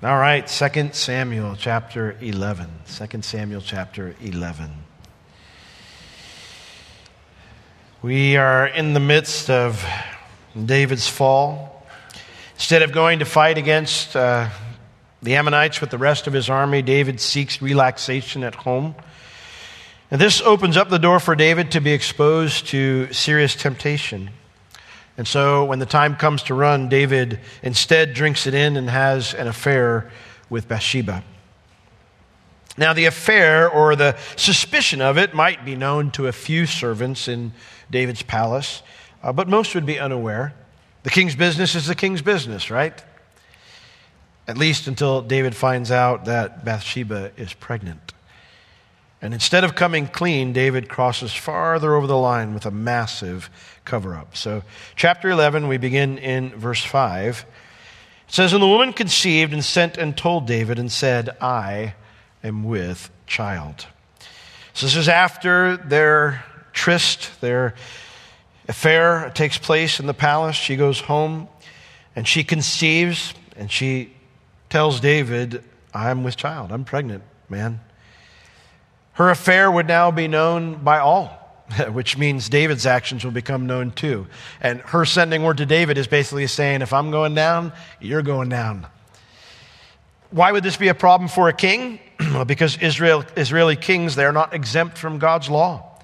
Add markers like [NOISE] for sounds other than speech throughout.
All right, 2 Samuel chapter 11. 2 Samuel chapter 11. We are in the midst of David's fall. Instead of going to fight against uh, the Ammonites with the rest of his army, David seeks relaxation at home. And this opens up the door for David to be exposed to serious temptation. And so when the time comes to run, David instead drinks it in and has an affair with Bathsheba. Now, the affair or the suspicion of it might be known to a few servants in David's palace, uh, but most would be unaware. The king's business is the king's business, right? At least until David finds out that Bathsheba is pregnant. And instead of coming clean, David crosses farther over the line with a massive cover up. So, chapter 11, we begin in verse 5. It says, And the woman conceived and sent and told David and said, I am with child. So, this is after their tryst, their affair takes place in the palace. She goes home and she conceives and she tells David, I'm with child. I'm pregnant, man. Her affair would now be known by all, [LAUGHS] which means David's actions will become known too. And her sending word to David is basically saying, if I'm going down, you're going down. Why would this be a problem for a king? [CLEARS THROAT] well, because Israel, Israeli kings, they're not exempt from God's law.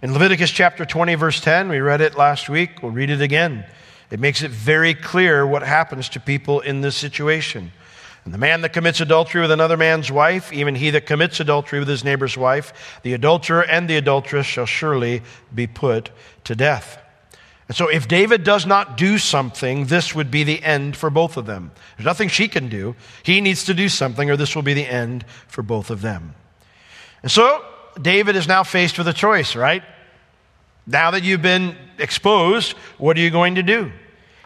In Leviticus chapter 20, verse 10, we read it last week, we'll read it again. It makes it very clear what happens to people in this situation. And the man that commits adultery with another man's wife, even he that commits adultery with his neighbor's wife, the adulterer and the adulteress shall surely be put to death. And so, if David does not do something, this would be the end for both of them. There's nothing she can do. He needs to do something, or this will be the end for both of them. And so, David is now faced with a choice, right? Now that you've been exposed, what are you going to do?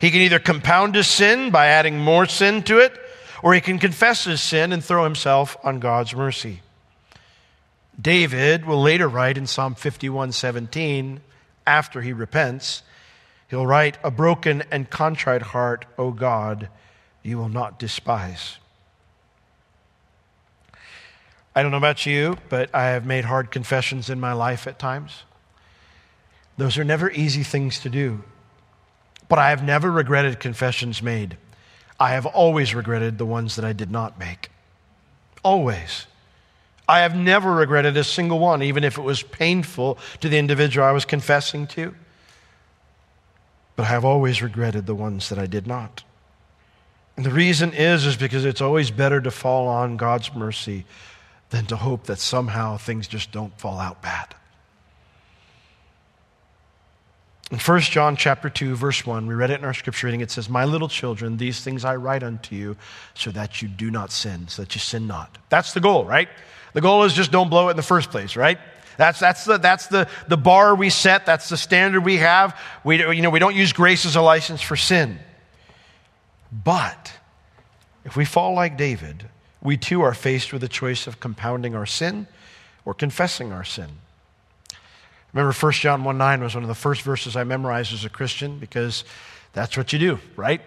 He can either compound his sin by adding more sin to it, or he can confess his sin and throw himself on God's mercy. David will later write in Psalm 51:17 after he repents, he'll write, "A broken and contrite heart, O God, you will not despise." I don't know about you, but I have made hard confessions in my life at times. Those are never easy things to do. But I have never regretted confessions made. I have always regretted the ones that I did not make. Always. I have never regretted a single one, even if it was painful to the individual I was confessing to. But I have always regretted the ones that I did not. And the reason is is because it's always better to fall on God's mercy than to hope that somehow things just don't fall out bad. In 1 John chapter 2 verse 1, we read it in our scripture reading. It says, "My little children, these things I write unto you so that you do not sin, so that you sin not." That's the goal, right? The goal is just don't blow it in the first place, right? That's, that's, the, that's the, the bar we set. That's the standard we have. We, you know, we don't use grace as a license for sin. But if we fall like David, we too are faced with the choice of compounding our sin or confessing our sin. Remember 1 John 1 9 was one of the first verses I memorized as a Christian because that's what you do, right?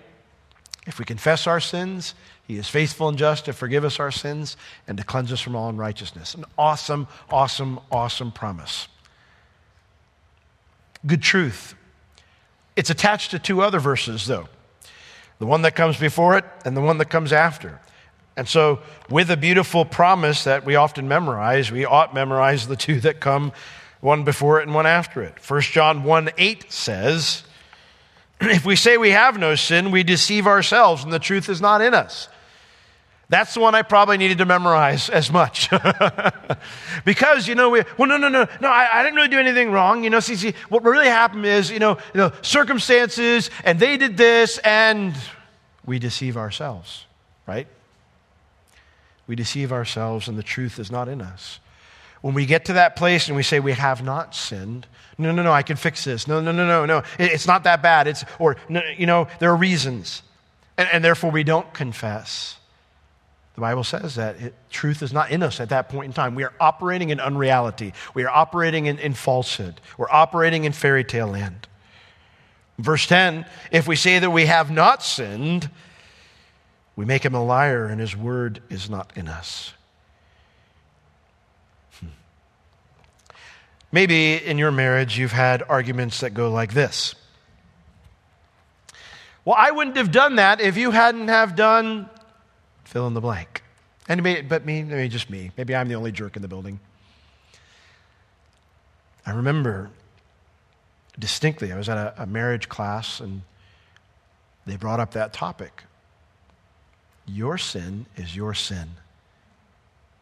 If we confess our sins, he is faithful and just to forgive us our sins and to cleanse us from all unrighteousness. An awesome, awesome, awesome promise. Good truth. It's attached to two other verses, though the one that comes before it and the one that comes after. And so, with a beautiful promise that we often memorize, we ought memorize the two that come one before it and one after it. 1 John 1 8 says, If we say we have no sin, we deceive ourselves and the truth is not in us. That's the one I probably needed to memorize as much. [LAUGHS] because, you know, we, well, no, no, no, no, I, I, didn't really do anything wrong. You know, see, see, what really happened is, you know, you know, circumstances, and they did this, and we deceive ourselves, right? We deceive ourselves, and the truth is not in us. When we get to that place and we say we have not sinned, no, no, no, I can fix this. No, no, no, no, no, it's not that bad. It's, or, you know, there are reasons. And, and therefore we don't confess. The Bible says that it, truth is not in us at that point in time. We are operating in unreality. We are operating in, in falsehood. We're operating in fairy tale land. Verse 10 if we say that we have not sinned, We make him a liar, and his word is not in us. Maybe in your marriage you've had arguments that go like this. Well, I wouldn't have done that if you hadn't have done fill in the blank. Anybody but me, maybe just me. Maybe I'm the only jerk in the building. I remember distinctly, I was at a, a marriage class and they brought up that topic. Your sin is your sin.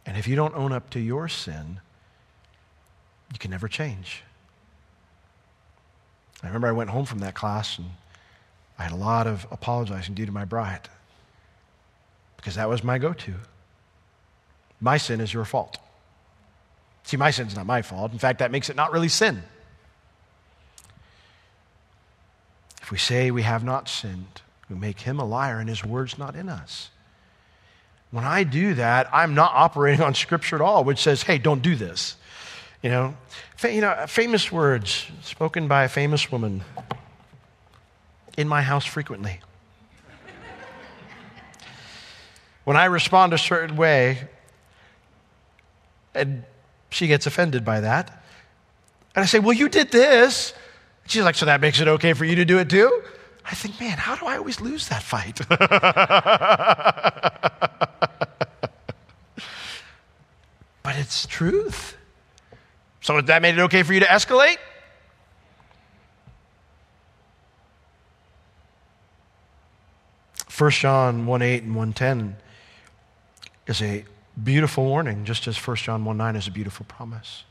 And if you don't own up to your sin, you can never change. I remember I went home from that class and I had a lot of apologizing due to my bride because that was my go to. My sin is your fault. See, my sin's not my fault. In fact, that makes it not really sin. If we say we have not sinned, we make him a liar and his word's not in us. When I do that, I'm not operating on scripture at all, which says, hey, don't do this. You know, fa- you know, uh, famous words spoken by a famous woman in my house frequently. when I respond a certain way, and she gets offended by that, and I say, Well, you did this. She's like, So that makes it okay for you to do it too? I think, Man, how do I always lose that fight? [LAUGHS] but it's truth. So that made it okay for you to escalate? 1 John 1 8 and 110 is a beautiful warning, just as 1 John 1 9 is a beautiful promise.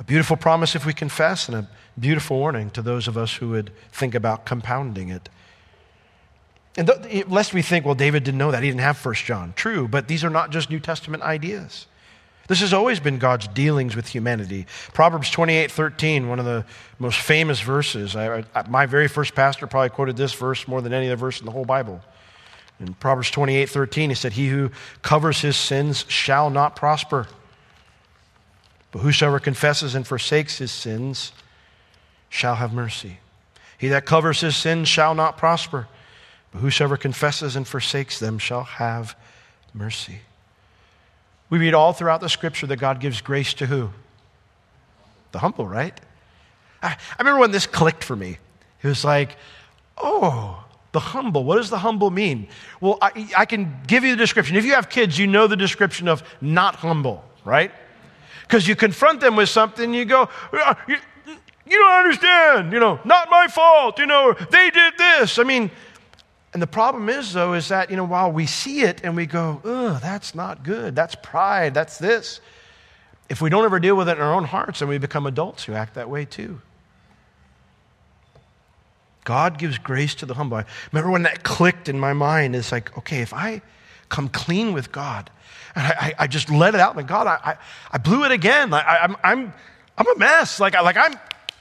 A beautiful promise if we confess, and a beautiful warning to those of us who would think about compounding it. And th- lest we think, well, David didn't know that. He didn't have 1 John. True, but these are not just New Testament ideas. This has always been God's dealings with humanity. Proverbs 28 13, one of the most famous verses. I, I, my very first pastor probably quoted this verse more than any other verse in the whole Bible. In Proverbs 28 13, he said, He who covers his sins shall not prosper. But whosoever confesses and forsakes his sins shall have mercy. He that covers his sins shall not prosper. But whosoever confesses and forsakes them shall have mercy. We read all throughout the scripture that God gives grace to who? The humble, right? I, I remember when this clicked for me. It was like, oh, the humble. What does the humble mean? Well, I, I can give you the description. If you have kids, you know the description of not humble, right? Because you confront them with something, you go, uh, you, you don't understand, you know, not my fault, you know, they did this. I mean, and the problem is, though, is that, you know, while we see it and we go, ugh, that's not good, that's pride, that's this, if we don't ever deal with it in our own hearts, then we become adults who act that way too. God gives grace to the humble. I remember when that clicked in my mind, it's like, okay, if I come clean with God and I, I, I just let it out, and God, I, I, I blew it again. I, I'm, I'm, I'm a mess. Like, I, like I'm,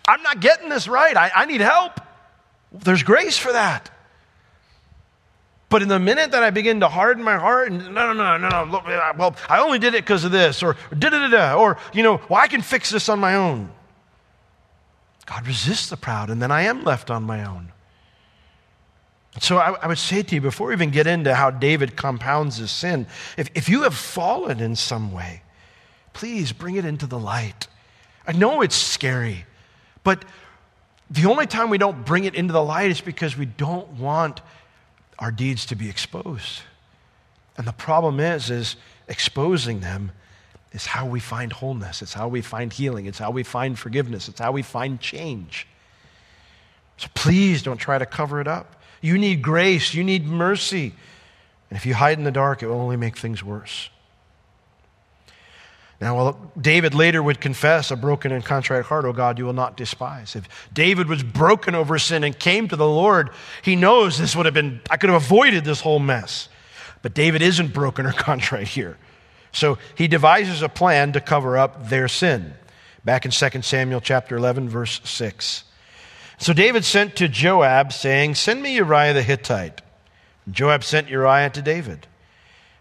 I'm not getting this right. I, I need help. There's grace for that. But in the minute that I begin to harden my heart and no, no, no, no, no, well, I only did it because of this, or da da da da, or, you know, well, I can fix this on my own. God resists the proud, and then I am left on my own. So I, I, would say to you, before we even get into how David compounds his sin, if, if you have fallen in some way, please bring it into the light. I know it's scary, but the only time we don't bring it into the light is because we don't want our deeds to be exposed. And the problem is, is exposing them is how we find wholeness. It's how we find healing. It's how we find forgiveness. It's how we find change. So please don't try to cover it up. You need grace. You need mercy. And if you hide in the dark, it will only make things worse. Now, well, David later would confess a broken and contrite heart, oh God, you will not despise. If David was broken over sin and came to the Lord, he knows this would have been, I could have avoided this whole mess. But David isn't broken or [LAUGHS] contrite here. So he devises a plan to cover up their sin. Back in 2 Samuel chapter 11, verse 6. So David sent to Joab, saying, Send me Uriah the Hittite. Joab sent Uriah to David.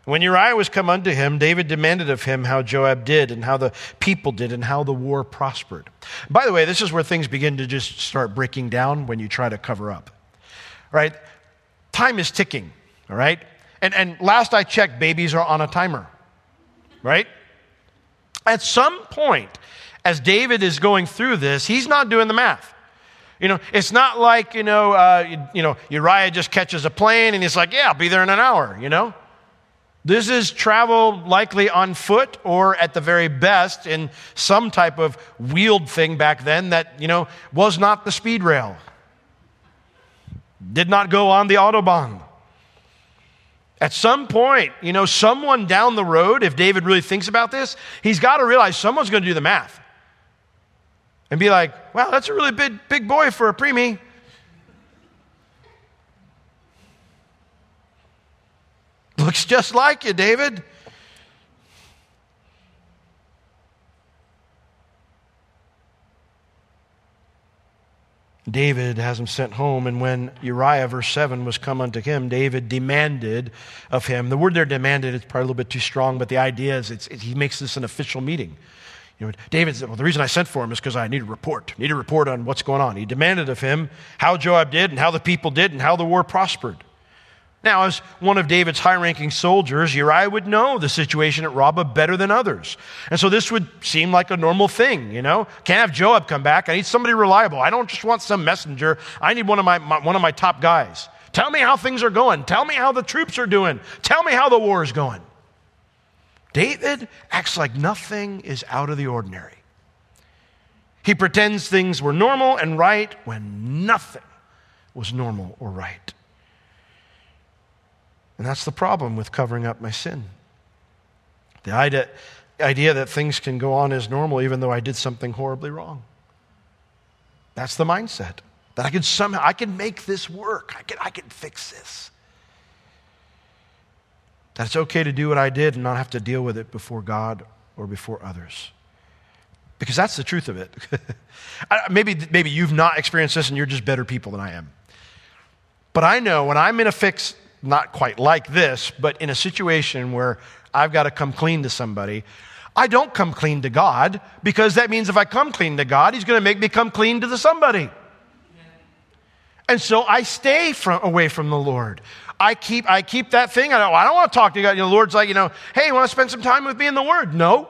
When Uriah was come unto him, David demanded of him how Joab did, and how the people did, and how the war prospered. By the way, this is where things begin to just start breaking down when you try to cover up. Right? Time is ticking. All right? And, and last I checked, babies are on a timer, right? At some point, as David is going through this, he's not doing the math. You know, it's not like, you know, uh, you, you know, Uriah just catches a plane and he's like, yeah, I'll be there in an hour, you know? This is travel likely on foot or at the very best in some type of wheeled thing back then that, you know, was not the speed rail. Did not go on the Autobahn. At some point, you know, someone down the road, if David really thinks about this, he's got to realize someone's going to do the math and be like, wow, that's a really big, big boy for a preemie. Looks just like you, David. David has him sent home, and when Uriah, verse 7, was come unto him, David demanded of him. The word there demanded is probably a little bit too strong, but the idea is it, he makes this an official meeting. You know, David said, Well, the reason I sent for him is because I need a report. I need a report on what's going on. He demanded of him how Joab did and how the people did and how the war prospered. Now, as one of David's high ranking soldiers, Uriah would know the situation at Rabbah better than others. And so this would seem like a normal thing, you know? Can't have Joab come back. I need somebody reliable. I don't just want some messenger. I need one of my, my, one of my top guys. Tell me how things are going. Tell me how the troops are doing. Tell me how the war is going. David acts like nothing is out of the ordinary. He pretends things were normal and right when nothing was normal or right. And that's the problem with covering up my sin. The idea, idea that things can go on as normal even though I did something horribly wrong. That's the mindset. That I can somehow, I can make this work. I can, I can fix this. That it's okay to do what I did and not have to deal with it before God or before others. Because that's the truth of it. [LAUGHS] maybe, maybe you've not experienced this and you're just better people than I am. But I know when I'm in a fix not quite like this, but in a situation where I've got to come clean to somebody, I don't come clean to God because that means if I come clean to God, He's going to make me come clean to the somebody. And so I stay from, away from the Lord. I keep, I keep that thing. I don't, I don't want to talk to God. You know, the Lord's like, you know, hey, you want to spend some time with me in the Word? No,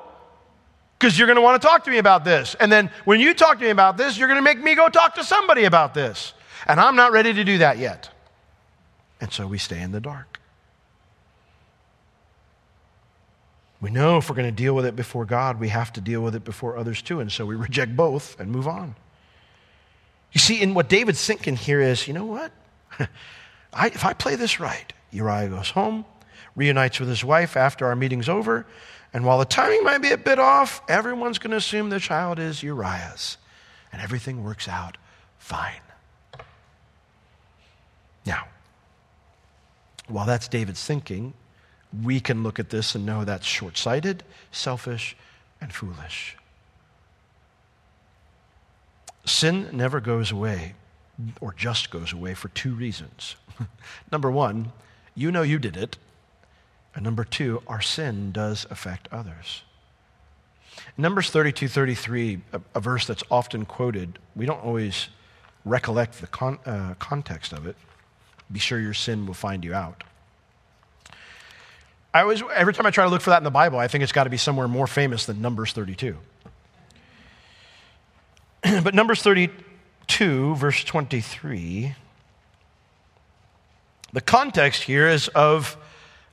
because you're going to want to talk to me about this. And then when you talk to me about this, you're going to make me go talk to somebody about this. And I'm not ready to do that yet. And so we stay in the dark. We know if we're going to deal with it before God, we have to deal with it before others too. And so we reject both and move on. You see, in what David's thinking here is, you know what? [LAUGHS] I, if I play this right, Uriah goes home, reunites with his wife after our meeting's over, and while the timing might be a bit off, everyone's going to assume the child is Uriah's, and everything works out fine. Now, while that's David's thinking, we can look at this and know that's short sighted, selfish, and foolish. Sin never goes away, or just goes away, for two reasons. [LAUGHS] number one, you know you did it. And number two, our sin does affect others. Numbers 32 33, a, a verse that's often quoted, we don't always recollect the con, uh, context of it. Be sure your sin will find you out. I always, every time I try to look for that in the Bible, I think it's got to be somewhere more famous than Numbers 32. [CLEARS THROAT] but Numbers 32, verse 23, the context here is of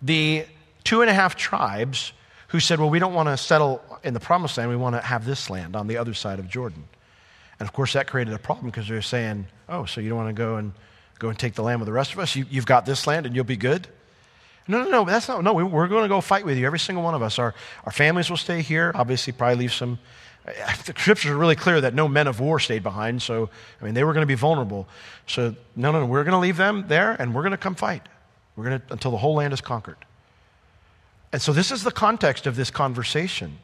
the two and a half tribes who said, Well, we don't want to settle in the promised land, we want to have this land on the other side of Jordan. And of course, that created a problem because they're saying, Oh, so you don't want to go and go and take the land with the rest of us? You, have got this land and you'll be good? No, no, no, that's not, no, we're going to go fight with you, every single one of us. Our, our families will stay here, obviously, probably leave some. Eh, the scriptures are really clear that no men of war stayed behind, so, I mean, they were going to be vulnerable. So, no, no, no, we're going to leave them there and we're going to come fight. We're going to, until the whole land is conquered. And so, this is the context of this conversation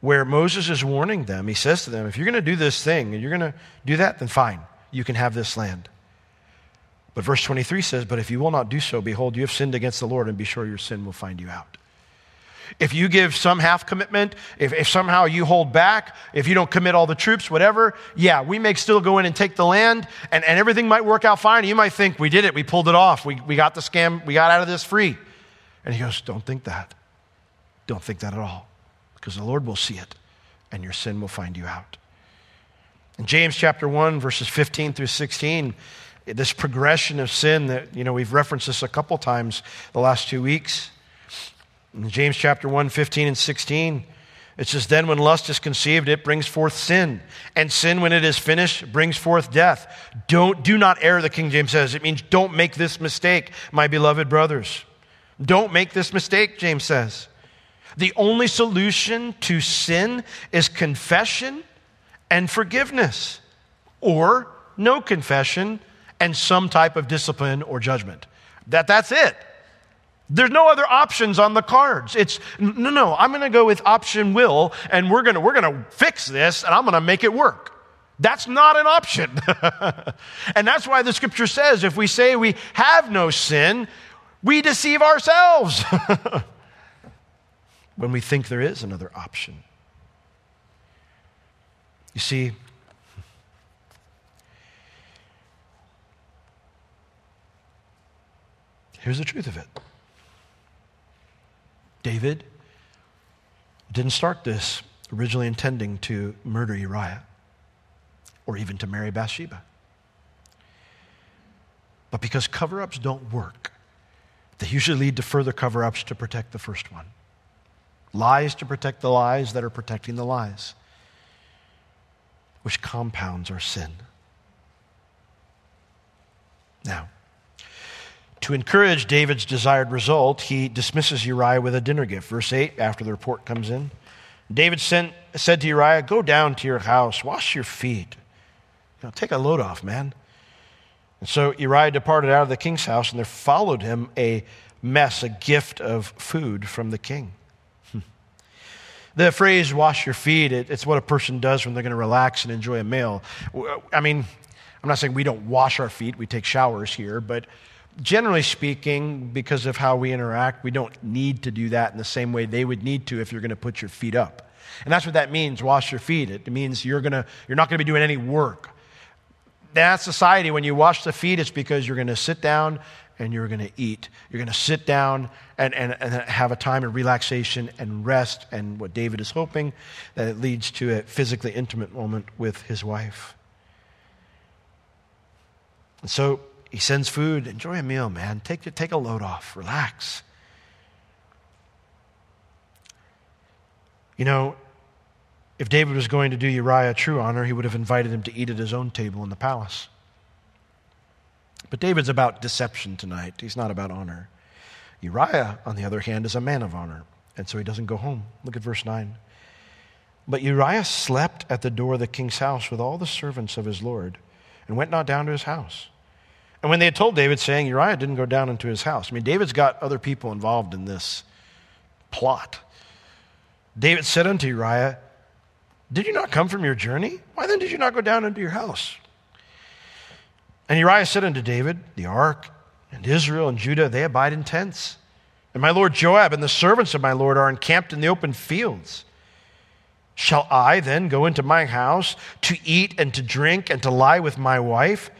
where Moses is warning them. He says to them, if you're going to do this thing and you're going to do that, then fine, you can have this land. But verse 23 says, But if you will not do so, behold, you have sinned against the Lord, and be sure your sin will find you out. If you give some half commitment, if, if somehow you hold back, if you don't commit all the troops, whatever, yeah, we may still go in and take the land and, and everything might work out fine. You might think, we did it, we pulled it off, we, we got the scam, we got out of this free. And he goes, Don't think that. Don't think that at all, because the Lord will see it and your sin will find you out. In James chapter 1, verses 15 through 16, this progression of sin that, you know, we've referenced this a couple times the last two weeks. In James chapter 1, 15 and 16, it says, Then when lust is conceived, it brings forth sin. And sin, when it is finished, brings forth death. Don't, do not err, the King James says. It means don't make this mistake, my beloved brothers. Don't make this mistake, James says. The only solution to sin is confession and forgiveness, or no confession and some type of discipline or judgment. That, that's it. There's no other options on the cards. It's no, no, I'm going to go with option will, and we're going to, we're going to fix this, and I'm going to make it work. That's not an option. [LAUGHS] and that's why the scripture says if we say we have no sin, we deceive ourselves [LAUGHS] when we think there is another option. You see, here's the truth of it David didn't start this originally intending to murder Uriah or even to marry Bathsheba. But because cover ups don't work, they usually lead to further cover ups to protect the first one. Lies to protect the lies that are protecting the lies, which compounds our sin. Now, to encourage David's desired result, he dismisses Uriah with a dinner gift. Verse 8, after the report comes in. David sent, said to Uriah, Go down to your house, wash your feet. You know, take a load off, man. And so Uriah departed out of the king's house, and there followed him a mess, a gift of food from the king. Hmm. The phrase wash your feet, it, it's what a person does when they're going to relax and enjoy a meal. I mean, I'm not saying we don't wash our feet, we take showers here, but generally speaking, because of how we interact, we don't need to do that in the same way they would need to if you're going to put your feet up. And that's what that means, wash your feet. It means you're, gonna, you're not going to be doing any work. That society, when you wash the feet, it's because you're going to sit down and you're going to eat. You're going to sit down and, and, and have a time of relaxation and rest. And what David is hoping, that it leads to a physically intimate moment with his wife. And so he sends food. Enjoy a meal, man. Take, take a load off. Relax. You know, if David was going to do Uriah true honor, he would have invited him to eat at his own table in the palace. But David's about deception tonight. He's not about honor. Uriah, on the other hand, is a man of honor, and so he doesn't go home. Look at verse 9. But Uriah slept at the door of the king's house with all the servants of his Lord and went not down to his house. And when they had told David, saying, Uriah didn't go down into his house, I mean, David's got other people involved in this plot. David said unto Uriah, Did you not come from your journey? Why then did you not go down into your house? And Uriah said unto David, The ark and Israel and Judah, they abide in tents. And my lord Joab and the servants of my lord are encamped in the open fields. Shall I then go into my house to eat and to drink and to lie with my wife?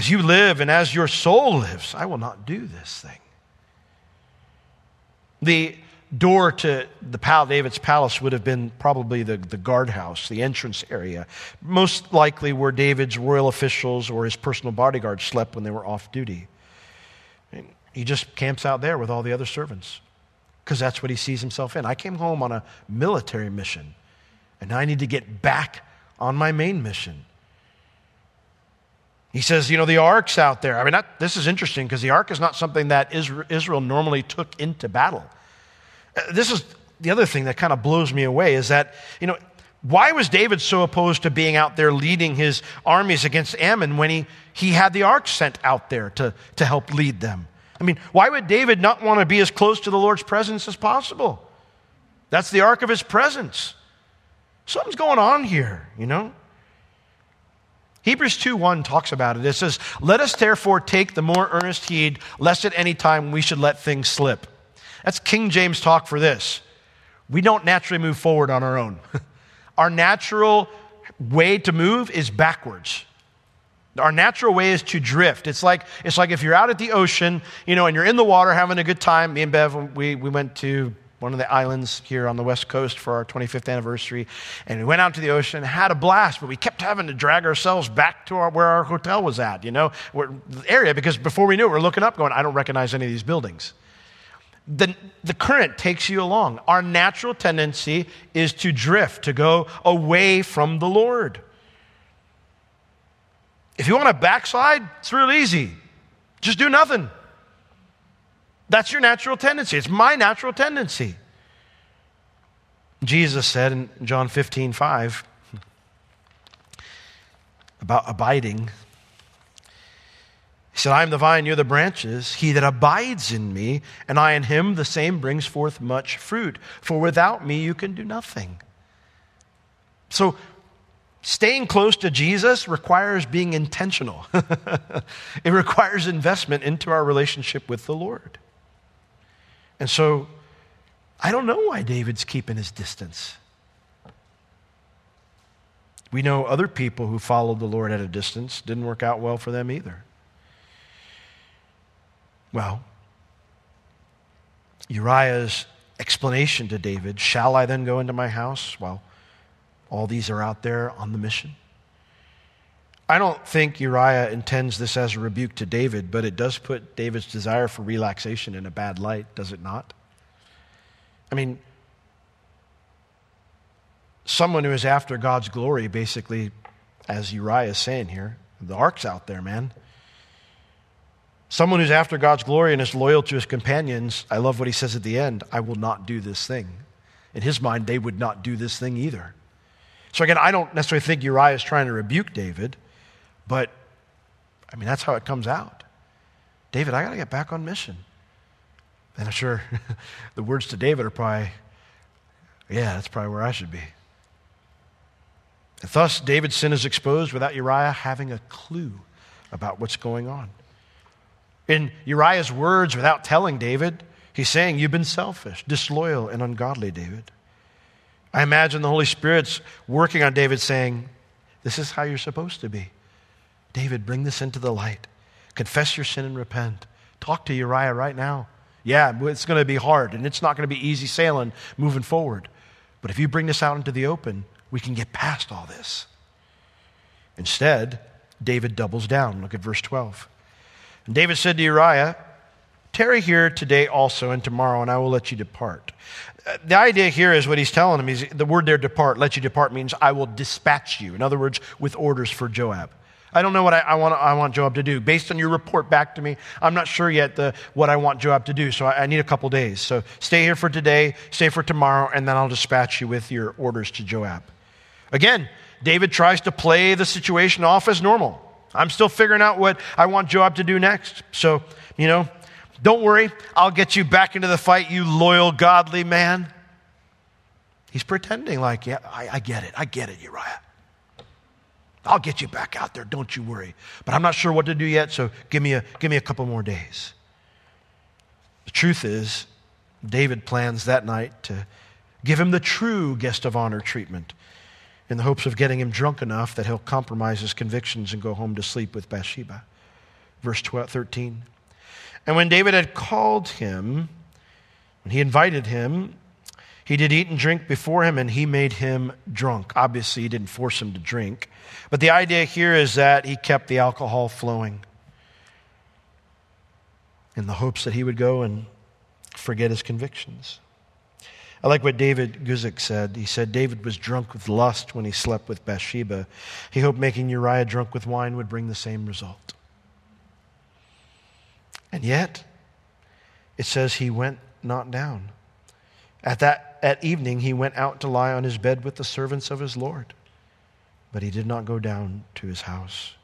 As you live and as your soul lives, I will not do this thing. The door to the pal- David's palace would have been probably the, the guardhouse, the entrance area, most likely where David's royal officials or his personal bodyguards slept when they were off duty. And he just camps out there with all the other servants because that's what he sees himself in. I came home on a military mission, and now I need to get back on my main mission. He says, you know, the ark's out there. I mean, that, this is interesting because the ark is not something that Israel normally took into battle. Uh, this is the other thing that kind of blows me away is that, you know, why was David so opposed to being out there leading his armies against Ammon when he, he had the ark sent out there to, to help lead them? I mean, why would David not want to be as close to the Lord's presence as possible? That's the ark of his presence. Something's going on here, you know? Hebrews 2:1 talks about it. It says, "Let us therefore take the more earnest heed lest at any time we should let things slip." That's King James talk for this. We don't naturally move forward on our own. [LAUGHS] our natural way to move is backwards. Our natural way is to drift. It's like, it's like if you're out at the ocean, you know, and you're in the water having a good time. Me and Bev, we, we went to one of the islands here on the west coast for our 25th anniversary. And we went out to the ocean, had a blast, but we kept having to drag ourselves back to our, where our hotel was at, you know, the area, because before we knew it, we're looking up going, I don't recognize any of these buildings. The, the current takes you along. Our natural tendency is to drift, to go away from the Lord. If you want to backslide, it's real easy. Just do nothing. That's your natural tendency. It's my natural tendency. Jesus said in John 15, 5, about abiding. He said, I am the vine, you're the branches. He that abides in me, and I in him, the same brings forth much fruit. For without me, you can do nothing. So, staying close to Jesus requires being intentional, [LAUGHS] it requires investment into our relationship with the Lord. And so I don't know why David's keeping his distance. We know other people who followed the Lord at a distance didn't work out well for them either. Well, Uriah's explanation to David, Shall I then go into my house? Well, all these are out there on the mission. I don't think Uriah intends this as a rebuke to David, but it does put David's desire for relaxation in a bad light, does it not? I mean, someone who is after God's glory, basically, as Uriah is saying here, the ark's out there, man. Someone who's after God's glory and is loyal to his companions, I love what he says at the end I will not do this thing. In his mind, they would not do this thing either. So again, I don't necessarily think Uriah is trying to rebuke David. But, I mean, that's how it comes out. David, I got to get back on mission. And I'm sure [LAUGHS] the words to David are probably, yeah, that's probably where I should be. And thus, David's sin is exposed without Uriah having a clue about what's going on. In Uriah's words, without telling David, he's saying, You've been selfish, disloyal, and ungodly, David. I imagine the Holy Spirit's working on David saying, This is how you're supposed to be. David, bring this into the light. Confess your sin and repent. Talk to Uriah right now. Yeah, it's going to be hard and it's not going to be easy sailing moving forward. But if you bring this out into the open, we can get past all this. Instead, David doubles down. Look at verse 12. And David said to Uriah, Tarry here today also and tomorrow, and I will let you depart. Uh, the idea here is what he's telling him. He's, the word there, depart, let you depart, means I will dispatch you. In other words, with orders for Joab. I don't know what I, I, want, I want Joab to do. Based on your report back to me, I'm not sure yet the, what I want Joab to do, so I, I need a couple days. So stay here for today, stay for tomorrow, and then I'll dispatch you with your orders to Joab. Again, David tries to play the situation off as normal. I'm still figuring out what I want Joab to do next. So, you know, don't worry, I'll get you back into the fight, you loyal, godly man. He's pretending like, yeah, I, I get it, I get it, Uriah. I'll get you back out there, don't you worry. But I'm not sure what to do yet, so give me a, give me a couple more days. The truth is, David plans that night to give him the true guest of honor treatment in the hopes of getting him drunk enough that he'll compromise his convictions and go home to sleep with Bathsheba. Verse 12, 13. And when David had called him, when he invited him, he did eat and drink before him, and he made him drunk. Obviously, he didn't force him to drink. But the idea here is that he kept the alcohol flowing in the hopes that he would go and forget his convictions. I like what David Guzik said. He said David was drunk with lust when he slept with Bathsheba. He hoped making Uriah drunk with wine would bring the same result. And yet, it says he went not down. At that at evening he went out to lie on his bed with the servants of his Lord, but he did not go down to his house.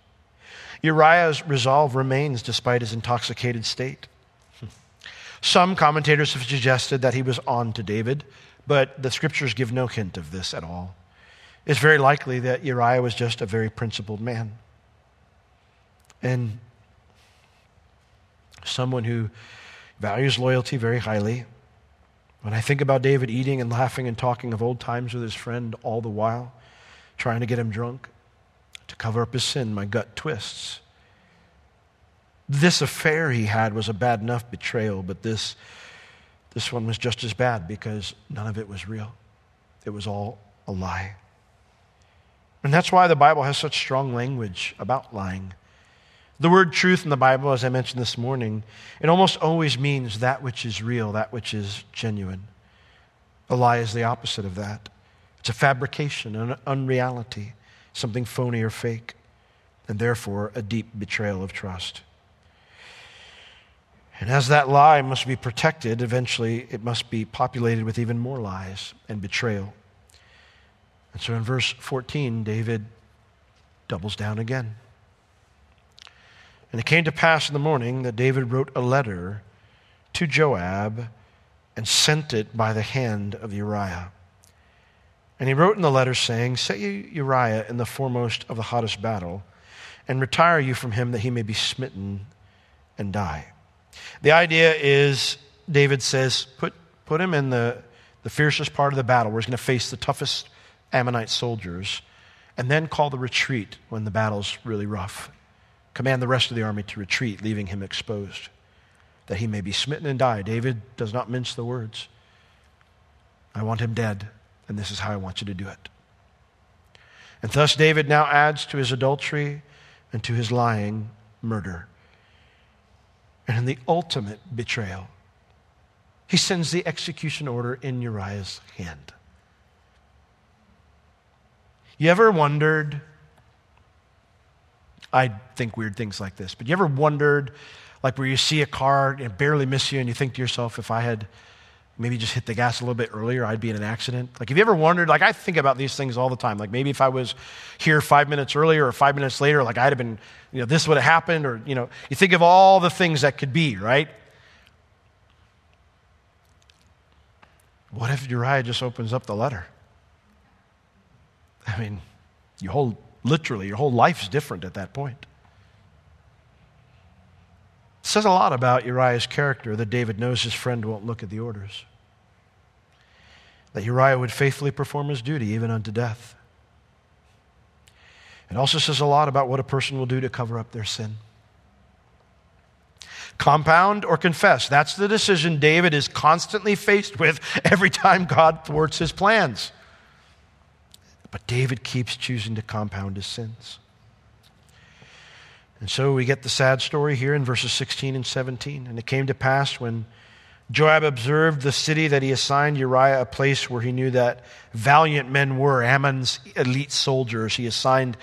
Uriah's resolve remains despite his intoxicated state. [LAUGHS] Some commentators have suggested that he was on to David, but the scriptures give no hint of this at all. It's very likely that Uriah was just a very principled man. And someone who values loyalty very highly When I think about David eating and laughing and talking of old times with his friend all the while, trying to get him drunk to cover up his sin, my gut twists. This affair he had was a bad enough betrayal, but this, this one was just as bad because none of it was real. It was all a lie. And that's why the Bible has such strong language about lying. The word truth in the Bible, as I mentioned this morning, it almost always means that which is real, that which is genuine. A lie is the opposite of that. It's a fabrication, an unreality, something phony or fake, and therefore a deep betrayal of trust. And as that lie must be protected, eventually it must be populated with even more lies and betrayal. And so in verse 14, David doubles down again. And it came to pass in the morning that David wrote a letter to Joab and sent it by the hand of Uriah. And he wrote in the letter, saying, Set you Uriah in the foremost of the hottest battle, and retire you from him that he may be smitten and die. The idea is, David says, put, put him in the, the fiercest part of the battle where he's going to face the toughest Ammonite soldiers, and then call the retreat when the battle's really rough. Command the rest of the army to retreat, leaving him exposed, that he may be smitten and die. David does not mince the words. I want him dead, and this is how I want you to do it. And thus, David now adds to his adultery and to his lying murder. And in the ultimate betrayal, he sends the execution order in Uriah's hand. You ever wondered I think weird things like this. But you ever wondered, like where you see a car and barely miss you, and you think to yourself, if I had maybe just hit the gas a little bit earlier, I'd be in an accident? Like, have you ever wondered? Like, I think about these things all the time. Like, maybe if I was here five minutes earlier or five minutes later, like I'd have been, you know, this would have happened, or, you know, you think of all the things that could be, right? What if Uriah just opens up the letter? I mean, you hold Literally, your whole life's different at that point. It says a lot about Uriah's character that David knows his friend won't look at the orders. That Uriah would faithfully perform his duty even unto death. It also says a lot about what a person will do to cover up their sin. Compound or confess. That's the decision David is constantly faced with every time God thwarts his plans. But David keeps choosing to compound his sins. And so we get the sad story here in verses 16 and 17. And it came to pass when Joab observed the city that he assigned Uriah a place where he knew that valiant men were, Ammon's elite soldiers. He assigned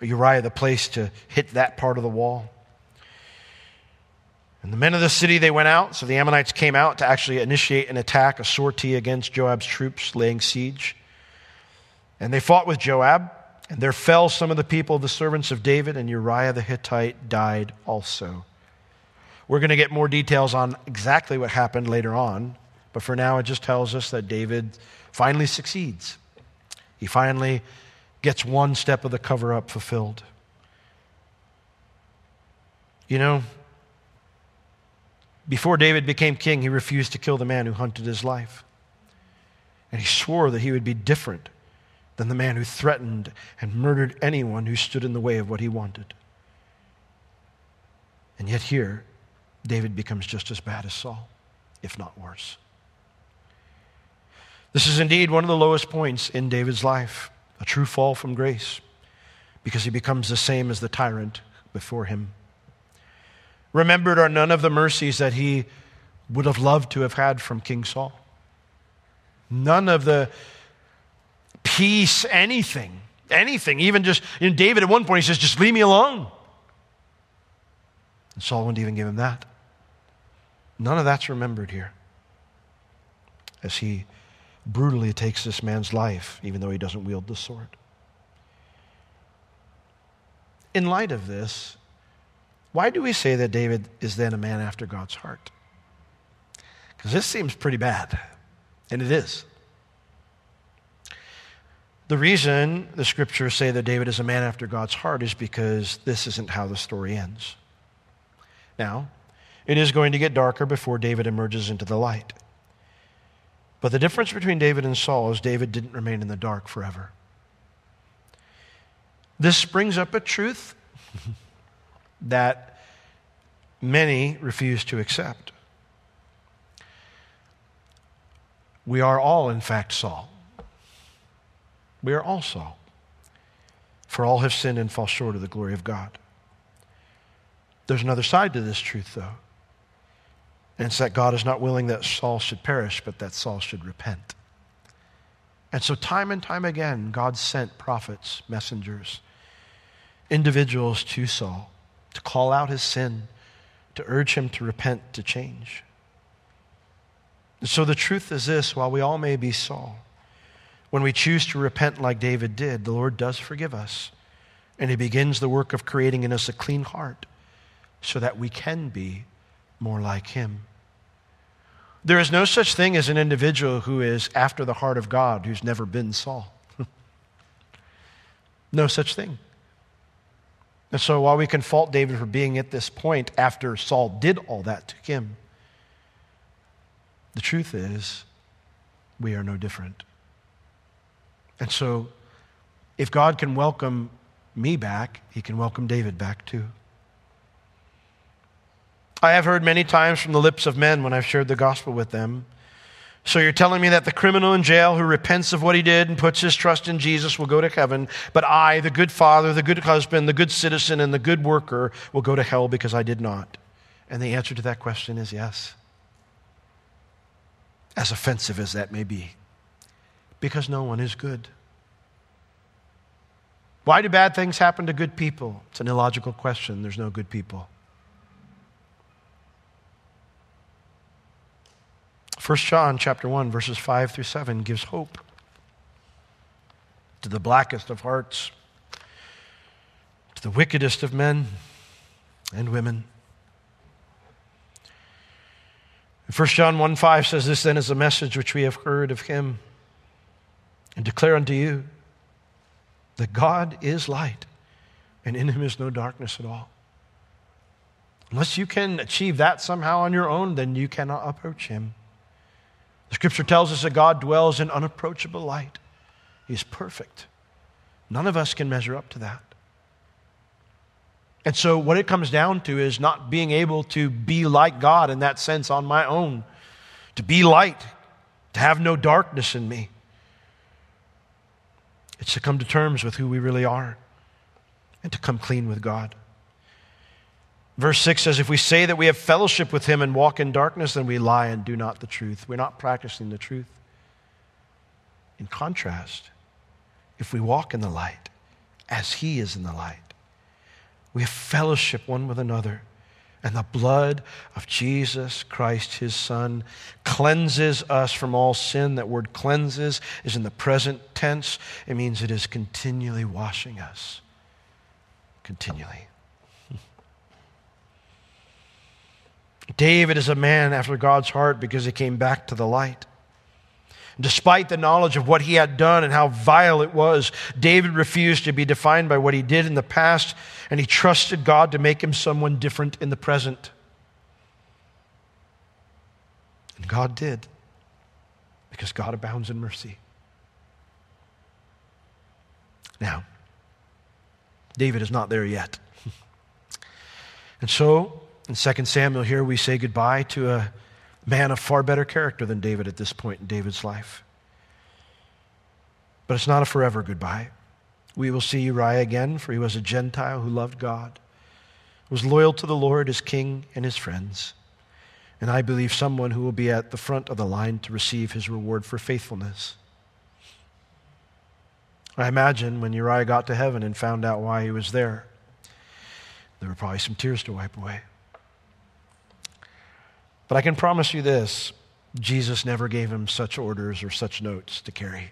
Uriah the place to hit that part of the wall. And the men of the city, they went out. So the Ammonites came out to actually initiate an attack, a sortie against Joab's troops laying siege. And they fought with Joab, and there fell some of the people, the servants of David, and Uriah the Hittite died also. We're going to get more details on exactly what happened later on, but for now it just tells us that David finally succeeds. He finally gets one step of the cover up fulfilled. You know, before David became king, he refused to kill the man who hunted his life. And he swore that he would be different than the man who threatened and murdered anyone who stood in the way of what he wanted. And yet, here, David becomes just as bad as Saul, if not worse. This is indeed one of the lowest points in David's life, a true fall from grace, because he becomes the same as the tyrant before him. Remembered are none of the mercies that he would have loved to have had from King Saul. None of the peace, anything, anything. Even just, you know, David at one point, he says, just leave me alone. And Saul wouldn't even give him that. None of that's remembered here as he brutally takes this man's life, even though he doesn't wield the sword. In light of this, why do we say that David is then a man after God's heart? Because this seems pretty bad, and it is. The reason the scriptures say that David is a man after God's heart is because this isn't how the story ends. Now, it is going to get darker before David emerges into the light. But the difference between David and Saul is David didn't remain in the dark forever. This brings up a truth [LAUGHS] that many refuse to accept. We are all, in fact, Saul. We are also. For all have sinned and fall short of the glory of God. There's another side to this truth, though. And it's that God is not willing that Saul should perish, but that Saul should repent. And so, time and time again, God sent prophets, messengers, individuals to Saul to call out his sin, to urge him to repent, to change. And so, the truth is this while we all may be Saul, when we choose to repent like David did, the Lord does forgive us. And he begins the work of creating in us a clean heart so that we can be more like him. There is no such thing as an individual who is after the heart of God who's never been Saul. [LAUGHS] no such thing. And so while we can fault David for being at this point after Saul did all that to him, the truth is we are no different. And so if God can welcome me back, he can welcome David back too. I have heard many times from the lips of men when I've shared the gospel with them. So you're telling me that the criminal in jail who repents of what he did and puts his trust in Jesus will go to heaven, but I, the good father, the good husband, the good citizen, and the good worker will go to hell because I did not? And the answer to that question is yes. As offensive as that may be, because no one is good. Why do bad things happen to good people? It's an illogical question. There's no good people. 1 John chapter 1 verses 5 through 7 gives hope to the blackest of hearts, to the wickedest of men and women. 1 John 1 5 says, This then is a message which we have heard of him and declare unto you that God is light and in him is no darkness at all. Unless you can achieve that somehow on your own, then you cannot approach him. The scripture tells us that God dwells in unapproachable light. He is perfect. None of us can measure up to that. And so, what it comes down to is not being able to be like God in that sense on my own, to be light, to have no darkness in me. It's to come to terms with who we really are and to come clean with God. Verse 6 says, If we say that we have fellowship with him and walk in darkness, then we lie and do not the truth. We're not practicing the truth. In contrast, if we walk in the light, as he is in the light, we have fellowship one with another. And the blood of Jesus Christ, his Son, cleanses us from all sin. That word cleanses is in the present tense. It means it is continually washing us. Continually. [LAUGHS] David is a man after God's heart because he came back to the light. Despite the knowledge of what he had done and how vile it was, David refused to be defined by what he did in the past, and he trusted God to make him someone different in the present. And God did, because God abounds in mercy. Now, David is not there yet. [LAUGHS] and so, in 2 Samuel, here we say goodbye to a man of far better character than David at this point in David's life. But it's not a forever goodbye. We will see Uriah again, for he was a Gentile who loved God, was loyal to the Lord, his king, and his friends. And I believe someone who will be at the front of the line to receive his reward for faithfulness. I imagine when Uriah got to heaven and found out why he was there, there were probably some tears to wipe away. But I can promise you this Jesus never gave him such orders or such notes to carry.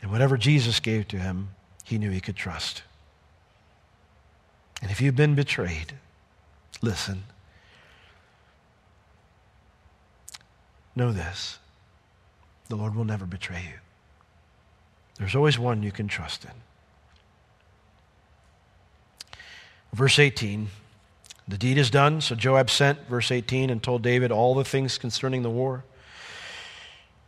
And whatever Jesus gave to him, he knew he could trust. And if you've been betrayed, listen. Know this the Lord will never betray you. There's always one you can trust in. Verse 18 the deed is done. So Joab sent, verse 18, and told David all the things concerning the war.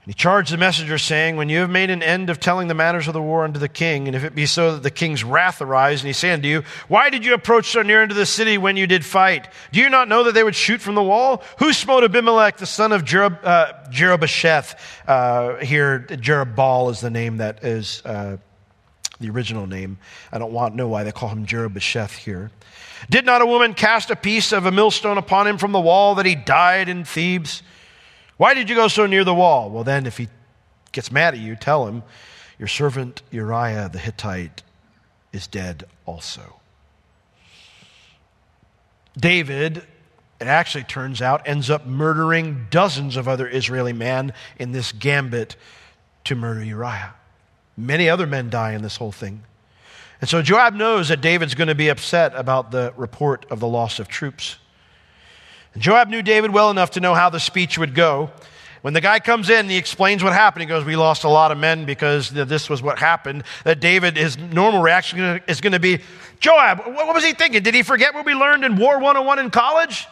And he charged the messenger, saying, When you have made an end of telling the matters of the war unto the king, and if it be so that the king's wrath arise, and he say unto you, Why did you approach so near unto the city when you did fight? Do you not know that they would shoot from the wall? Who smote Abimelech, the son of Jerub, uh? Uh, here, Jerubbaal is the name that is uh, the original name. I don't want to know why they call him Jerubbesheth here. Did not a woman cast a piece of a millstone upon him from the wall that he died in Thebez? Why did you go so near the wall? Well, then, if he gets mad at you, tell him, Your servant Uriah the Hittite is dead also. David, it actually turns out, ends up murdering dozens of other Israeli men in this gambit to murder Uriah. Many other men die in this whole thing. And so Joab knows that David's going to be upset about the report of the loss of troops. And Joab knew David well enough to know how the speech would go. When the guy comes in, he explains what happened. He goes, We lost a lot of men because this was what happened. That David, his normal reaction is going to be, Joab, what was he thinking? Did he forget what we learned in War 101 in college?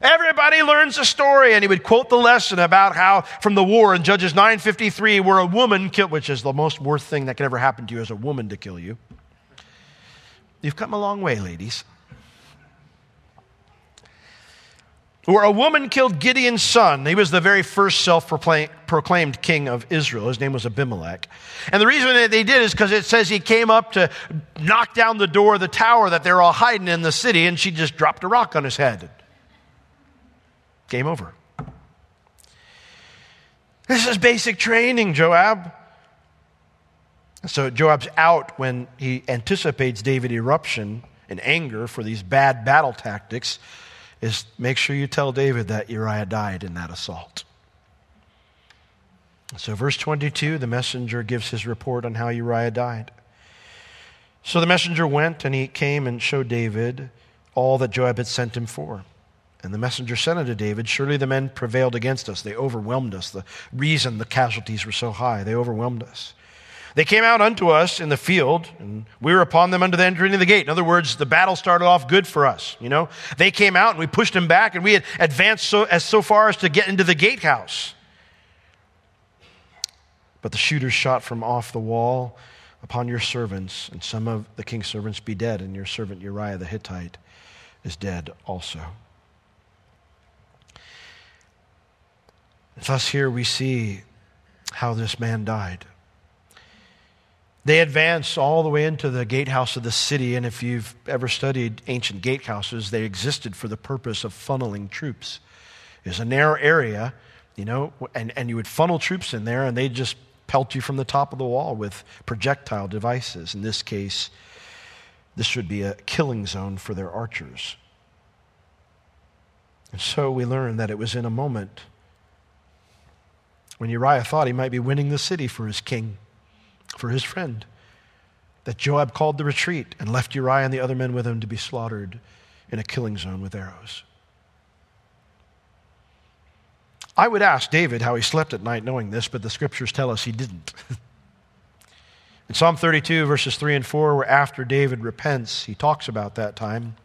Everybody learns a story, and he would quote the lesson about how from the war in Judges 9:53, where a woman killed, which is the most worst thing that can ever happen to you, as a woman to kill you. You've come a long way, ladies. where a woman killed Gideon's son. He was the very first self proclaimed king of Israel. His name was Abimelech. And the reason that they did is because it says he came up to knock down the door of the tower that they're all hiding in the city, and she just dropped a rock on his head. Game over. This is basic training, Joab. So Joab's out when he anticipates David eruption in anger for these bad battle tactics is make sure you tell David that Uriah died in that assault. So, verse 22, the messenger gives his report on how Uriah died. So the messenger went and he came and showed David all that Joab had sent him for. And the messenger said unto David, Surely the men prevailed against us. They overwhelmed us. The reason the casualties were so high, they overwhelmed us. They came out unto us in the field, and we were upon them unto the entering of the gate. In other words, the battle started off good for us. You know, they came out and we pushed them back, and we had advanced so as so far as to get into the gatehouse. But the shooters shot from off the wall upon your servants, and some of the king's servants be dead, and your servant Uriah the Hittite is dead also. Thus, here we see how this man died. They advance all the way into the gatehouse of the city, and if you've ever studied ancient gatehouses, they existed for the purpose of funneling troops. It's a narrow area, you know, and, and you would funnel troops in there, and they'd just pelt you from the top of the wall with projectile devices. In this case, this would be a killing zone for their archers. And so we learn that it was in a moment when Uriah thought he might be winning the city for his king for his friend that Joab called the retreat and left Uriah and the other men with him to be slaughtered in a killing zone with arrows. I would ask David how he slept at night knowing this, but the scriptures tell us he didn't. [LAUGHS] in Psalm 32, verses 3 and 4, where after David repents, he talks about that time.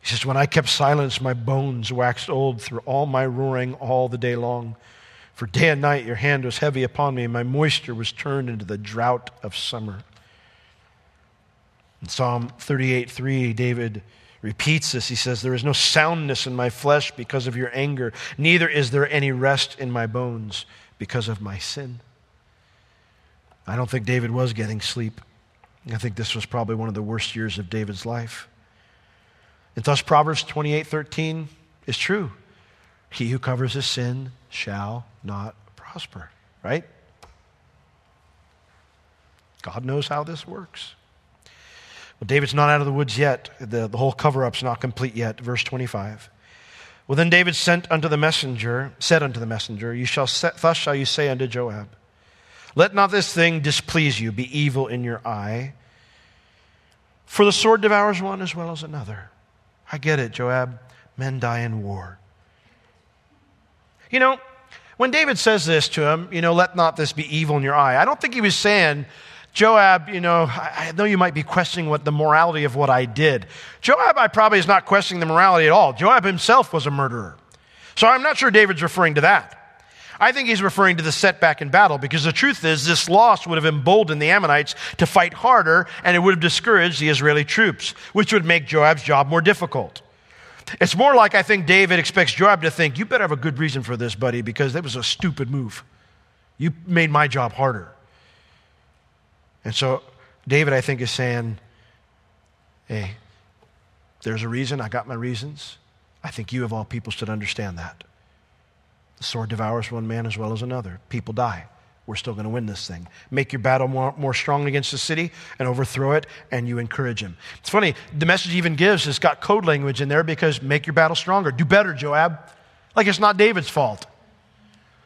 He says, When I kept silence, my bones waxed old through all my roaring all the day long. For day and night your hand was heavy upon me, and my moisture was turned into the drought of summer. In Psalm 38 3, David repeats this. He says, There is no soundness in my flesh because of your anger, neither is there any rest in my bones because of my sin. I don't think David was getting sleep. I think this was probably one of the worst years of David's life. And thus, Proverbs 28 13 is true. He who covers his sin shall not prosper, right? God knows how this works. Well, David's not out of the woods yet. The, the whole cover up's not complete yet. Verse 25. Well, then David sent unto the messenger, said unto the messenger, You shall set, thus shall you say unto Joab, Let not this thing displease you, be evil in your eye. For the sword devours one as well as another. I get it, Joab. Men die in war. You know, when David says this to him, you know, let not this be evil in your eye, I don't think he was saying, Joab, you know, I know you might be questioning what the morality of what I did. Joab, I probably is not questioning the morality at all. Joab himself was a murderer. So I'm not sure David's referring to that. I think he's referring to the setback in battle because the truth is, this loss would have emboldened the Ammonites to fight harder and it would have discouraged the Israeli troops, which would make Joab's job more difficult. It's more like I think David expects Joab to think, You better have a good reason for this, buddy, because that was a stupid move. You made my job harder. And so David, I think, is saying, Hey, there's a reason. I got my reasons. I think you, of all people, should understand that. The sword devours one man as well as another. People die. We're still going to win this thing. Make your battle more, more strong against the city and overthrow it, and you encourage him. It's funny, the message even gives it's got code language in there because make your battle stronger. Do better, Joab. Like it's not David's fault.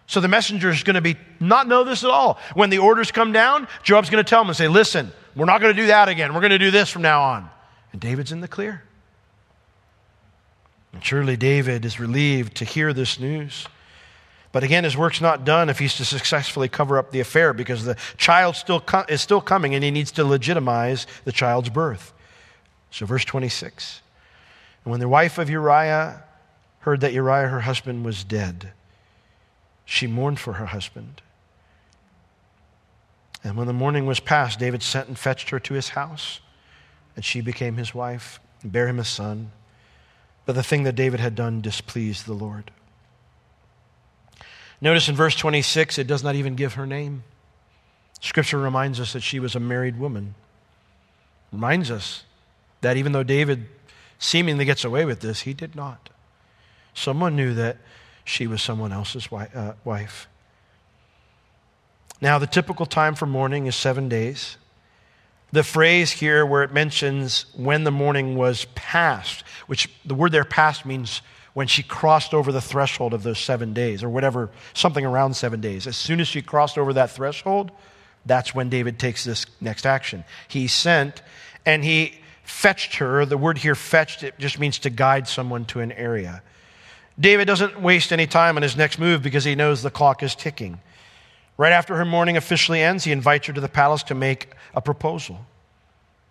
So the messenger is going to be not know this at all. When the orders come down, Joab's going to tell him and say, Listen, we're not going to do that again. We're going to do this from now on. And David's in the clear. And surely David is relieved to hear this news. But again, his work's not done if he's to successfully cover up the affair because the child still co- is still coming and he needs to legitimize the child's birth. So, verse 26. And when the wife of Uriah heard that Uriah, her husband, was dead, she mourned for her husband. And when the morning was past, David sent and fetched her to his house, and she became his wife and bare him a son. But the thing that David had done displeased the Lord. Notice in verse 26, it does not even give her name. Scripture reminds us that she was a married woman. Reminds us that even though David seemingly gets away with this, he did not. Someone knew that she was someone else's uh, wife. Now, the typical time for mourning is seven days. The phrase here where it mentions when the mourning was past, which the word there past means when she crossed over the threshold of those seven days, or whatever, something around seven days. As soon as she crossed over that threshold, that's when David takes this next action. He sent and he fetched her. The word here, fetched, it just means to guide someone to an area. David doesn't waste any time on his next move because he knows the clock is ticking. Right after her mourning officially ends, he invites her to the palace to make a proposal.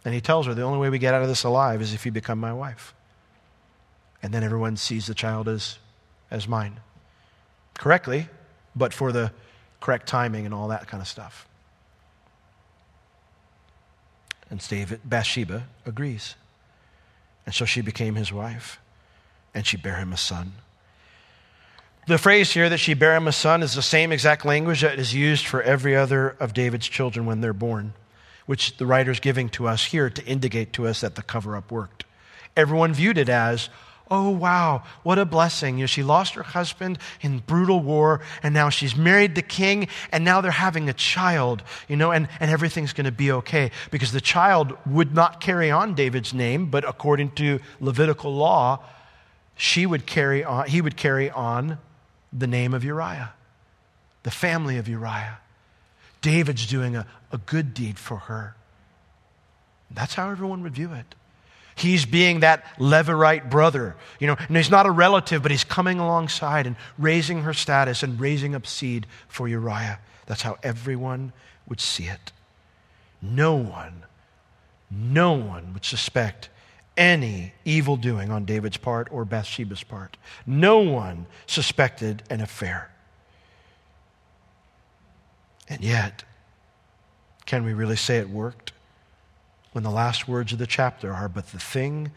And he tells her, The only way we get out of this alive is if you become my wife and then everyone sees the child as, as mine. Correctly, but for the correct timing and all that kind of stuff. And David, Bathsheba agrees. And so she became his wife, and she bare him a son. The phrase here that she bare him a son is the same exact language that is used for every other of David's children when they're born, which the writer's giving to us here to indicate to us that the cover up worked. Everyone viewed it as, Oh, wow, what a blessing. You know, she lost her husband in brutal war, and now she's married the king, and now they're having a child, you know, and, and everything's going to be okay. Because the child would not carry on David's name, but according to Levitical law, she would carry on, he would carry on the name of Uriah, the family of Uriah. David's doing a, a good deed for her. That's how everyone would view it. He's being that Levirate brother. You know, and he's not a relative, but he's coming alongside and raising her status and raising up seed for Uriah. That's how everyone would see it. No one, no one would suspect any evil doing on David's part or Bathsheba's part. No one suspected an affair. And yet, can we really say it worked? When the last words of the chapter are, But the thing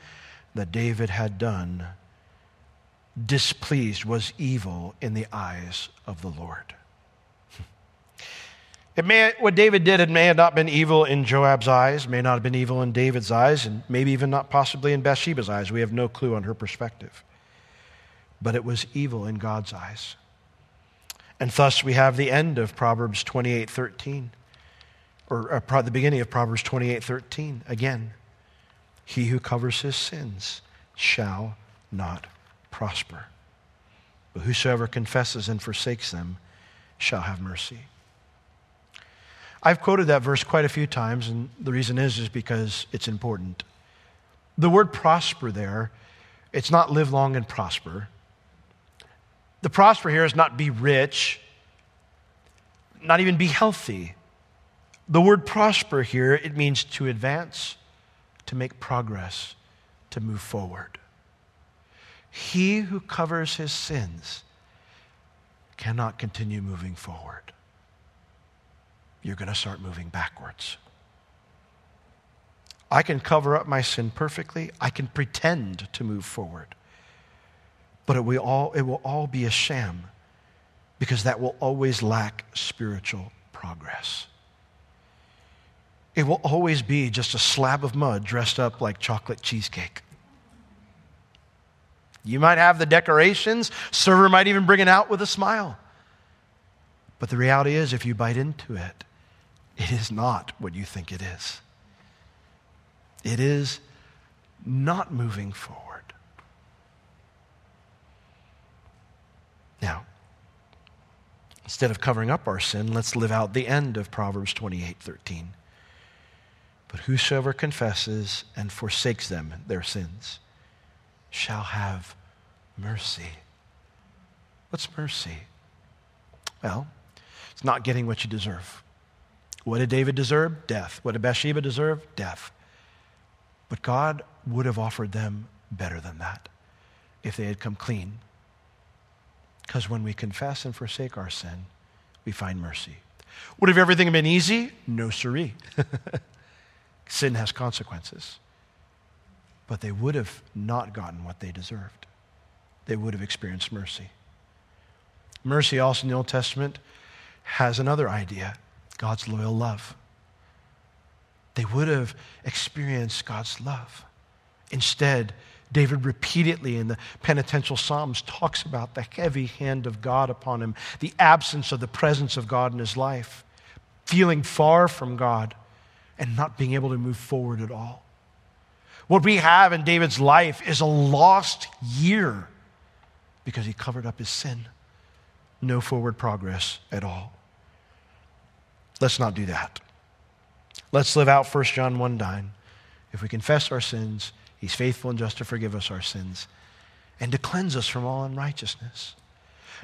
that David had done displeased, was evil in the eyes of the Lord. [LAUGHS] It may, what David did, it may have not been evil in Joab's eyes, may not have been evil in David's eyes, and maybe even not possibly in Bathsheba's eyes. We have no clue on her perspective. But it was evil in God's eyes. And thus we have the end of Proverbs 28 13 or uh, the beginning of Proverbs 28 13. Again, he who covers his sins shall not prosper. But whosoever confesses and forsakes them shall have mercy. I've quoted that verse quite a few times, and the reason is, is because it's important. The word prosper there, it's not live long and prosper. The prosper here is not be rich, not even be healthy. The word prosper here, it means to advance, to make progress, to move forward. He who covers his sins cannot continue moving forward. You're going to start moving backwards. I can cover up my sin perfectly. I can pretend to move forward. But it will all, it will all be a sham because that will always lack spiritual progress. It will always be just a slab of mud dressed up like chocolate cheesecake. You might have the decorations, server might even bring it out with a smile. But the reality is, if you bite into it, it is not what you think it is. It is not moving forward. Now, instead of covering up our sin, let's live out the end of Proverbs 28 13. But whosoever confesses and forsakes them, their sins, shall have mercy. What's mercy? Well, it's not getting what you deserve. What did David deserve? Death. What did Bathsheba deserve? Death. But God would have offered them better than that if they had come clean. Because when we confess and forsake our sin, we find mercy. Would have everything been easy? No, siree. [LAUGHS] sin has consequences. But they would have not gotten what they deserved. They would have experienced mercy. Mercy, also in the Old Testament, has another idea God's loyal love. They would have experienced God's love. Instead, David repeatedly in the penitential Psalms talks about the heavy hand of God upon him, the absence of the presence of God in his life, feeling far from God, and not being able to move forward at all. What we have in David's life is a lost year because he covered up his sin. No forward progress at all. Let's not do that. Let's live out 1 John 1 9. If we confess our sins, he's faithful and just to forgive us our sins and to cleanse us from all unrighteousness.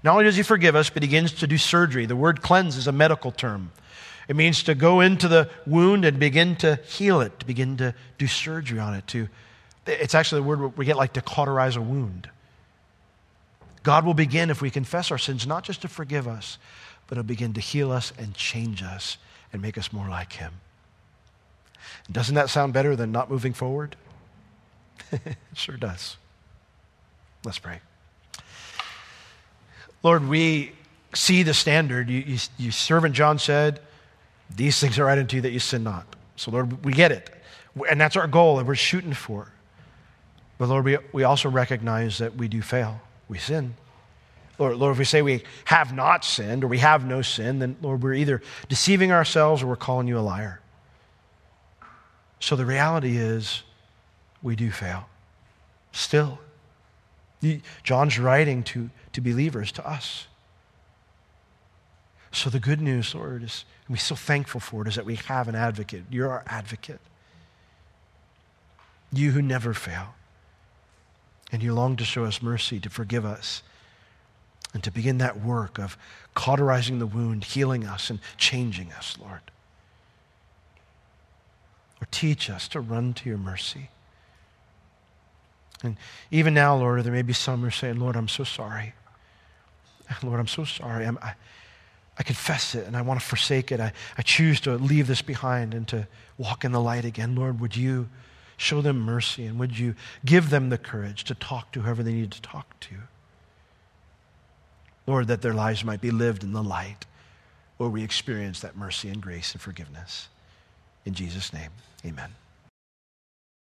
Not only does he forgive us, but he begins to do surgery. The word cleanse is a medical term. It means to go into the wound and begin to heal it, to begin to do surgery on it. To, it's actually the word we get like to cauterize a wound. God will begin, if we confess our sins, not just to forgive us, but He'll begin to heal us and change us and make us more like Him. Doesn't that sound better than not moving forward? it [LAUGHS] sure does. Let's pray. Lord, we see the standard. You, you, you, servant John said, These things are right unto you that you sin not. So, Lord, we get it. And that's our goal that we're shooting for. But, Lord, we, we also recognize that we do fail. We sin. Lord, Lord, if we say we have not sinned or we have no sin, then, Lord, we're either deceiving ourselves or we're calling you a liar. So the reality is, we do fail. Still. John's writing to, to believers, to us. So the good news, Lord, is, and we're so thankful for it, is that we have an advocate. You're our advocate. You who never fail. And you long to show us mercy, to forgive us and to begin that work of cauterizing the wound, healing us, and changing us, Lord. Or teach us to run to your mercy. And even now, Lord, there may be some who are saying, Lord, I'm so sorry. [LAUGHS] Lord, I'm so sorry. I'm, I, I confess it and I want to forsake it. I, I choose to leave this behind and to walk in the light again. Lord, would you show them mercy and would you give them the courage to talk to whoever they need to talk to? Lord, that their lives might be lived in the light where we experience that mercy and grace and forgiveness. In Jesus' name, amen.